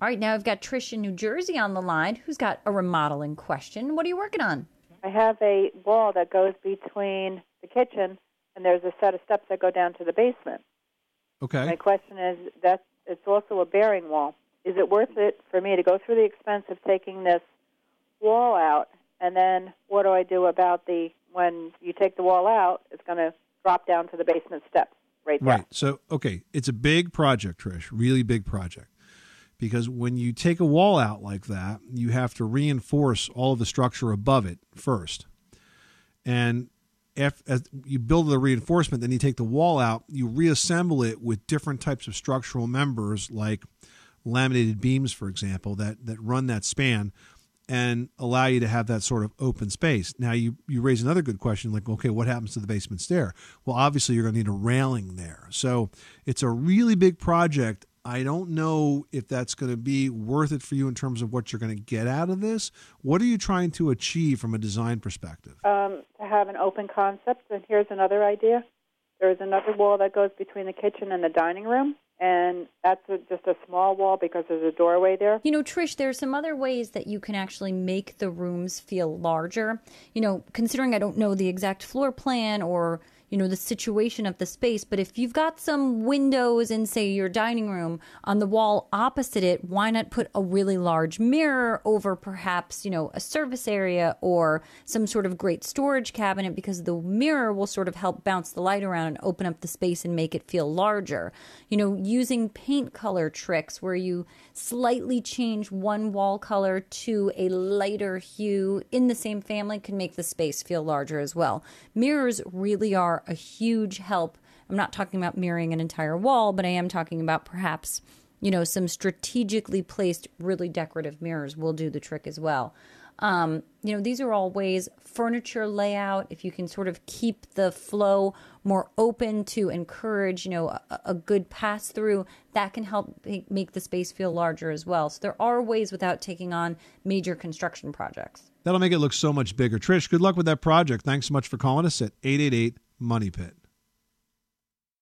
All right, now I've got Trish in New Jersey on the line who's got a remodeling question. What are you working on? I have a wall that goes between the kitchen and there's a set of steps that go down to the basement. Okay. My question is that it's also a bearing wall. Is it worth it for me to go through the expense of taking this wall out and then what do I do about the when you take the wall out, it's going to drop down to the basement steps right there. Right. So, okay, it's a big project, Trish, really big project. Because when you take a wall out like that, you have to reinforce all of the structure above it first. And if as you build the reinforcement, then you take the wall out, you reassemble it with different types of structural members like laminated beams, for example, that, that run that span and allow you to have that sort of open space. Now, you, you raise another good question like, okay, what happens to the basement stair? Well, obviously, you're going to need a railing there. So it's a really big project. I don't know if that's going to be worth it for you in terms of what you're going to get out of this. What are you trying to achieve from a design perspective? Um, to have an open concept, and here's another idea. There's another wall that goes between the kitchen and the dining room and that's a, just a small wall because there's a doorway there. You know, Trish, there are some other ways that you can actually make the rooms feel larger. You know, considering I don't know the exact floor plan or you know the situation of the space but if you've got some windows in say your dining room on the wall opposite it why not put a really large mirror over perhaps you know a service area or some sort of great storage cabinet because the mirror will sort of help bounce the light around and open up the space and make it feel larger. You know using paint color tricks where you slightly change one wall color to a lighter hue in the same family can make the space feel larger as well. Mirrors really a huge help. I'm not talking about mirroring an entire wall, but I am talking about perhaps, you know, some strategically placed, really decorative mirrors will do the trick as well. Um, you know, these are all ways furniture layout, if you can sort of keep the flow more open to encourage, you know, a, a good pass through, that can help make the space feel larger as well. So there are ways without taking on major construction projects. That'll make it look so much bigger. Trish, good luck with that project. Thanks so much for calling us at 888 Money Pit.